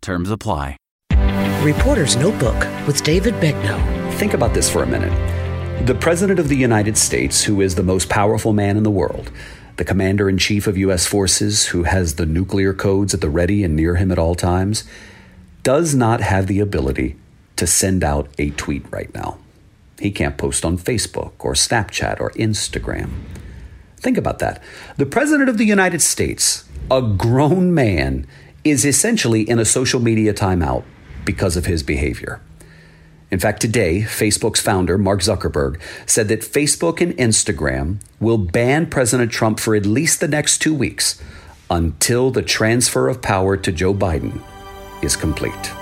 Terms apply. Reporter's Notebook with David Begnaud. Think about this for a minute. The President of the United States, who is the most powerful man in the world, the Commander in Chief of U.S. forces, who has the nuclear codes at the ready and near him at all times, does not have the ability to send out a tweet right now. He can't post on Facebook or Snapchat or Instagram. Think about that. The President of the United States, a grown man, is essentially in a social media timeout because of his behavior. In fact, today, Facebook's founder, Mark Zuckerberg, said that Facebook and Instagram will ban President Trump for at least the next two weeks until the transfer of power to Joe Biden is complete.